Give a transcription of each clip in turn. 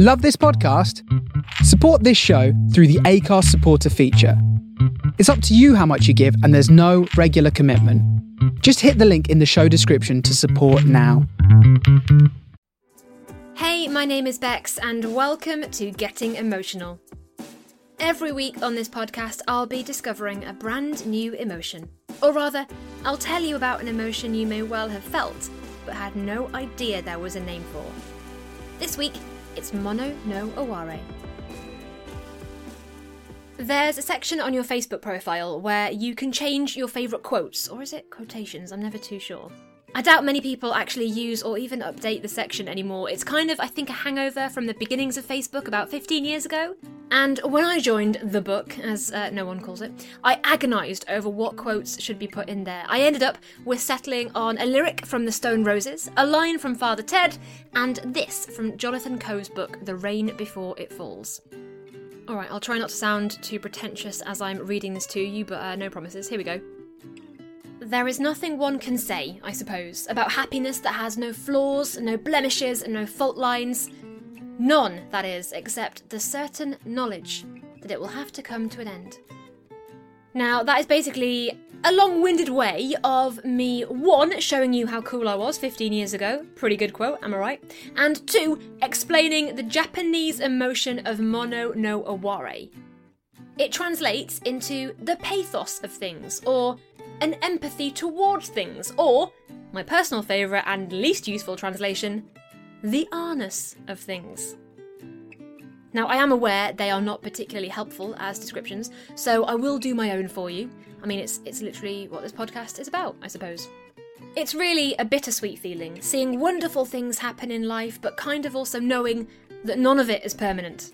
Love this podcast? Support this show through the Acast supporter feature. It's up to you how much you give, and there's no regular commitment. Just hit the link in the show description to support now. Hey, my name is Bex, and welcome to Getting Emotional. Every week on this podcast, I'll be discovering a brand new emotion. Or rather, I'll tell you about an emotion you may well have felt, but had no idea there was a name for. This week, it's Mono no Aware. There's a section on your Facebook profile where you can change your favourite quotes, or is it quotations? I'm never too sure. I doubt many people actually use or even update the section anymore. It's kind of, I think, a hangover from the beginnings of Facebook about 15 years ago. And when I joined the book, as uh, no one calls it, I agonised over what quotes should be put in there. I ended up with settling on a lyric from the Stone Roses, a line from Father Ted, and this from Jonathan Coe's book, The Rain Before It Falls. Alright, I'll try not to sound too pretentious as I'm reading this to you, but uh, no promises. Here we go. There is nothing one can say, I suppose, about happiness that has no flaws, no blemishes, and no fault lines. None, that is, except the certain knowledge that it will have to come to an end. Now, that is basically a long winded way of me, one, showing you how cool I was 15 years ago, pretty good quote, am I right? And two, explaining the Japanese emotion of mono no aware. It translates into the pathos of things, or an empathy towards things, or, my personal favourite and least useful translation, the arness of things. Now, I am aware they are not particularly helpful as descriptions, so I will do my own for you. I mean, it's, it's literally what this podcast is about, I suppose. It's really a bittersweet feeling, seeing wonderful things happen in life, but kind of also knowing that none of it is permanent.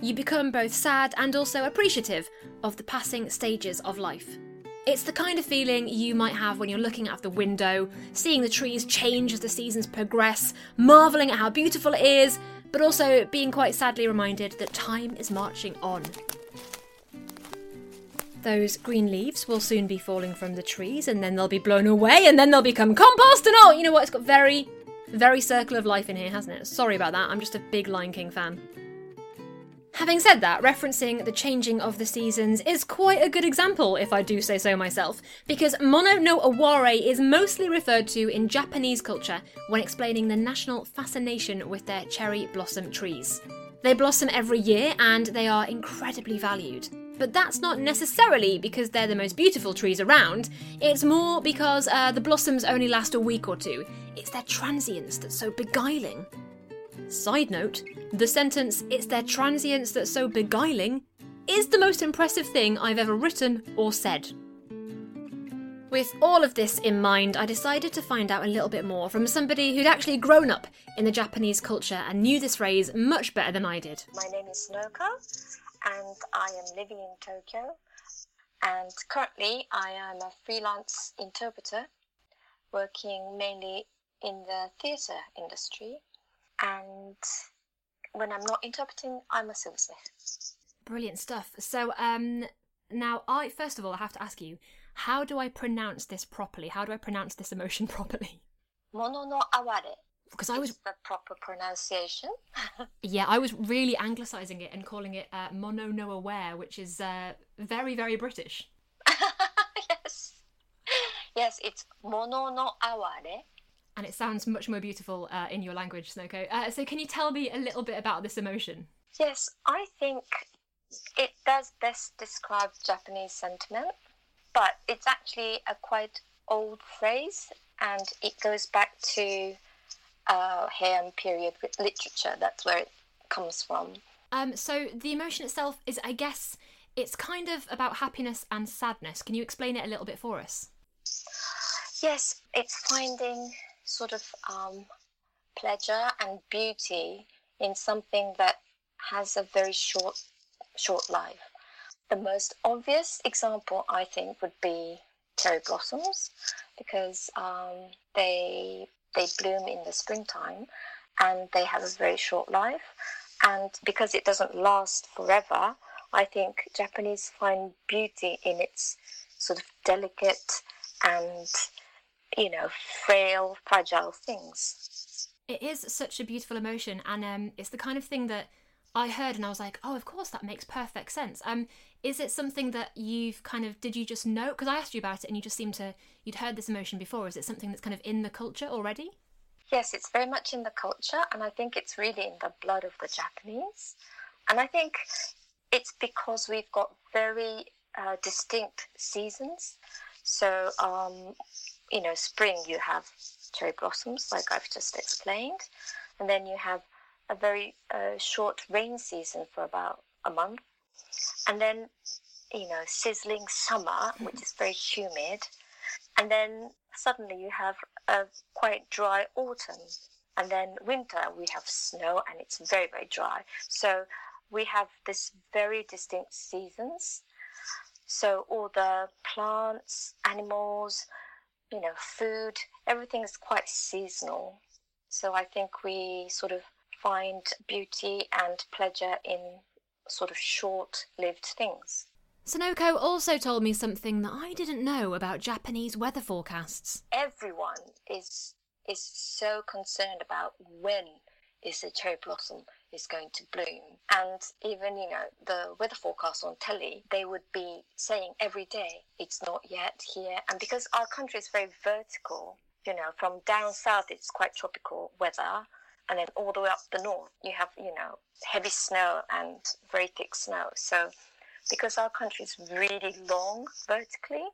You become both sad and also appreciative of the passing stages of life. It's the kind of feeling you might have when you're looking out the window, seeing the trees change as the seasons progress, marvelling at how beautiful it is, but also being quite sadly reminded that time is marching on. Those green leaves will soon be falling from the trees, and then they'll be blown away, and then they'll become compost, and oh, you know what? It's got very, very circle of life in here, hasn't it? Sorry about that, I'm just a big Lion King fan. Having said that, referencing the changing of the seasons is quite a good example, if I do say so myself, because Mono no Aware is mostly referred to in Japanese culture when explaining the national fascination with their cherry blossom trees. They blossom every year and they are incredibly valued. But that's not necessarily because they're the most beautiful trees around, it's more because uh, the blossoms only last a week or two. It's their transience that's so beguiling. Side note, the sentence, it's their transience that's so beguiling, is the most impressive thing I've ever written or said. With all of this in mind, I decided to find out a little bit more from somebody who'd actually grown up in the Japanese culture and knew this phrase much better than I did. My name is Noka, and I am living in Tokyo. And currently, I am a freelance interpreter working mainly in the theatre industry and when I'm not interpreting, I'm a silversmith. Brilliant stuff. So, um, now I first of all I have to ask you, how do I pronounce this properly? How do I pronounce this emotion properly? Mono no aware. Because I was the proper pronunciation. yeah, I was really anglicising it and calling it uh, mono no aware, which is uh, very very British. yes, yes, it's mono no aware and it sounds much more beautiful uh, in your language, Sonoko. Uh, so, can you tell me a little bit about this emotion? Yes, I think it does best describe Japanese sentiment, but it's actually a quite old phrase, and it goes back to uh, Heian period literature. That's where it comes from. Um, so the emotion itself is, I guess, it's kind of about happiness and sadness. Can you explain it a little bit for us? Yes, it's finding sort of um, pleasure and beauty in something that has a very short short life. The most obvious example, I think, would be cherry blossoms because um, they they bloom in the springtime and they have a very short life. And because it doesn't last forever, I think Japanese find beauty in its sort of delicate and you know, frail, fragile things. It is such a beautiful emotion, and um, it's the kind of thing that I heard and I was like, oh, of course, that makes perfect sense. Um, is it something that you've kind of did you just know? Because I asked you about it and you just seemed to you'd heard this emotion before. Is it something that's kind of in the culture already? Yes, it's very much in the culture, and I think it's really in the blood of the Japanese. And I think it's because we've got very uh, distinct seasons. So, um, you know, spring you have cherry blossoms, like I've just explained, and then you have a very uh, short rain season for about a month, and then you know sizzling summer, which is very humid, and then suddenly you have a quite dry autumn, and then winter we have snow and it's very very dry. So we have this very distinct seasons. So all the plants, animals, you know, food, everything is quite seasonal. So I think we sort of find beauty and pleasure in sort of short lived things. Sonoko also told me something that I didn't know about Japanese weather forecasts. Everyone is is so concerned about when is the cherry blossom is going to bloom. And even, you know, the weather forecast on telly, they would be saying every day, it's not yet here. And because our country is very vertical, you know, from down south, it's quite tropical weather and then all the way up the north you have you know heavy snow and very thick snow so because our country is really long vertically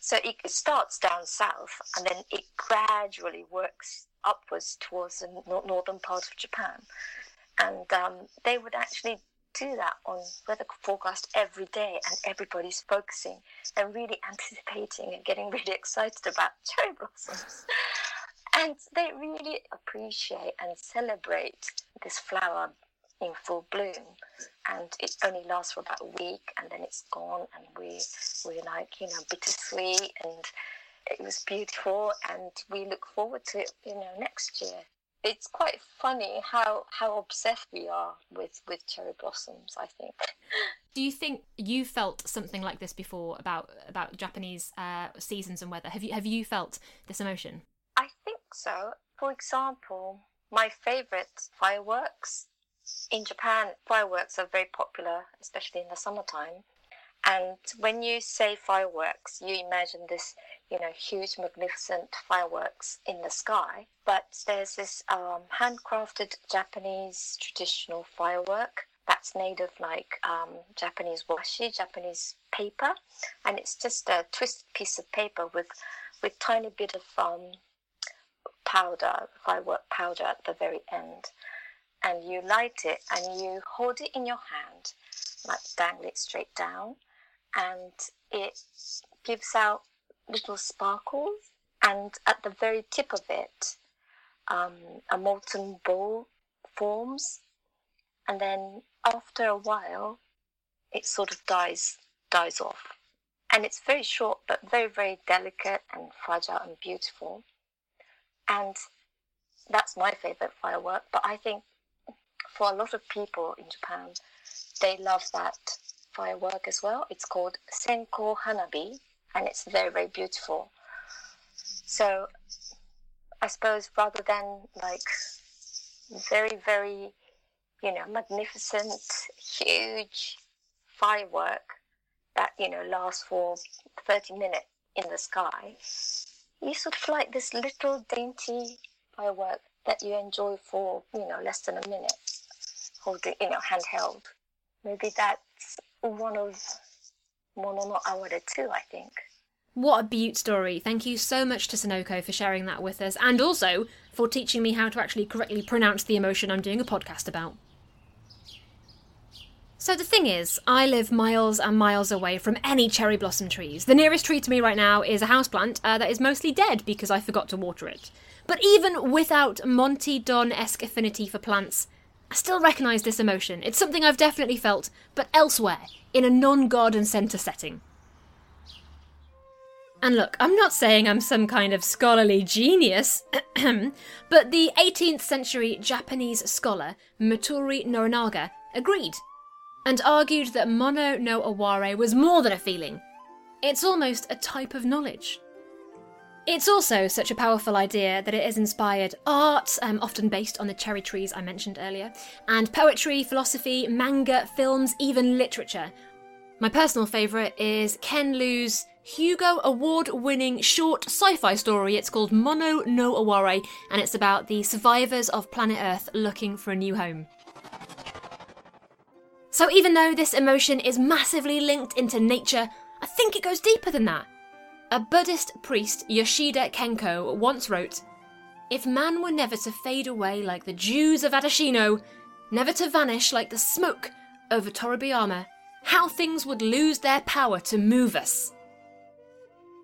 so it starts down south and then it gradually works upwards towards the northern part of japan and um, they would actually do that on weather forecast every day and everybody's focusing and really anticipating and getting really excited about cherry blossoms. And they really appreciate and celebrate this flower in full bloom. And it only lasts for about a week and then it's gone and we we're like you know bittersweet and it was beautiful and we look forward to it you know next year it's quite funny how how obsessed we are with with cherry blossoms i think do you think you felt something like this before about about japanese uh, seasons and weather have you have you felt this emotion I think so. For example, my favorite fireworks in Japan, fireworks are very popular, especially in the summertime. And when you say fireworks, you imagine this, you know, huge, magnificent fireworks in the sky. But there's this um, handcrafted Japanese traditional firework that's made of like um, Japanese washi, Japanese paper, and it's just a twisted piece of paper with with tiny bit of um, powder, firework powder at the very end. And you light it and you hold it in your hand, like dangle it straight down, and it gives out little sparkles. And at the very tip of it, um, a molten ball forms. And then after a while, it sort of dies dies off. And it's very short, but very, very delicate and fragile and beautiful and that's my favorite firework. But I think for a lot of people in Japan, they love that firework as well. It's called Senko Hanabi, and it's very very beautiful. So I suppose rather than like very very you know magnificent huge firework that you know lasts for 30 minutes in the sky you sort of like this little dainty firework that you enjoy for you know less than a minute holding you know handheld maybe that's one of mono no too i think what a beaut story. Thank you so much to Sonoko for sharing that with us and also for teaching me how to actually correctly pronounce the emotion I'm doing a podcast about. So the thing is, I live miles and miles away from any cherry blossom trees. The nearest tree to me right now is a houseplant uh, that is mostly dead because I forgot to water it. But even without Monty Don esque affinity for plants, I still recognise this emotion. It's something I've definitely felt, but elsewhere, in a non garden centre setting. And look, I'm not saying I'm some kind of scholarly genius, but the 18th century Japanese scholar Motoori Norinaga agreed and argued that mono no aware was more than a feeling. It's almost a type of knowledge. It's also such a powerful idea that it has inspired art, um, often based on the cherry trees I mentioned earlier, and poetry, philosophy, manga, films, even literature. My personal favourite is Ken Liu's Hugo Award winning short sci fi story. It's called Mono no Aware, and it's about the survivors of planet Earth looking for a new home. So, even though this emotion is massively linked into nature, I think it goes deeper than that. A Buddhist priest, Yoshida Kenko, once wrote If man were never to fade away like the dews of Adashino, never to vanish like the smoke over Toribeyama, how things would lose their power to move us.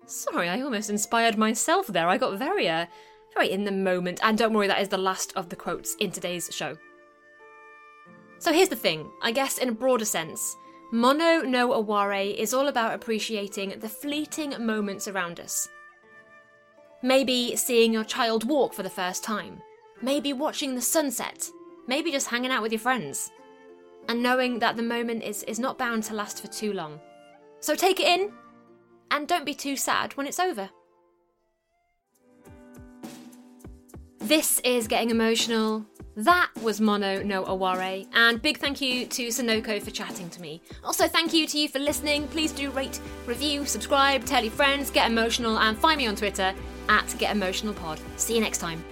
Sorry, I almost inspired myself there. I got very, uh, very in the moment. And don't worry, that is the last of the quotes in today's show. So here's the thing I guess, in a broader sense, Mono no Aware is all about appreciating the fleeting moments around us. Maybe seeing your child walk for the first time, maybe watching the sunset, maybe just hanging out with your friends, and knowing that the moment is, is not bound to last for too long. So take it in, and don't be too sad when it's over. This is Getting Emotional. That was Mono no Aware, and big thank you to Sonoko for chatting to me. Also, thank you to you for listening. Please do rate, review, subscribe, tell your friends, get emotional, and find me on Twitter at Get Emotional Pod. See you next time.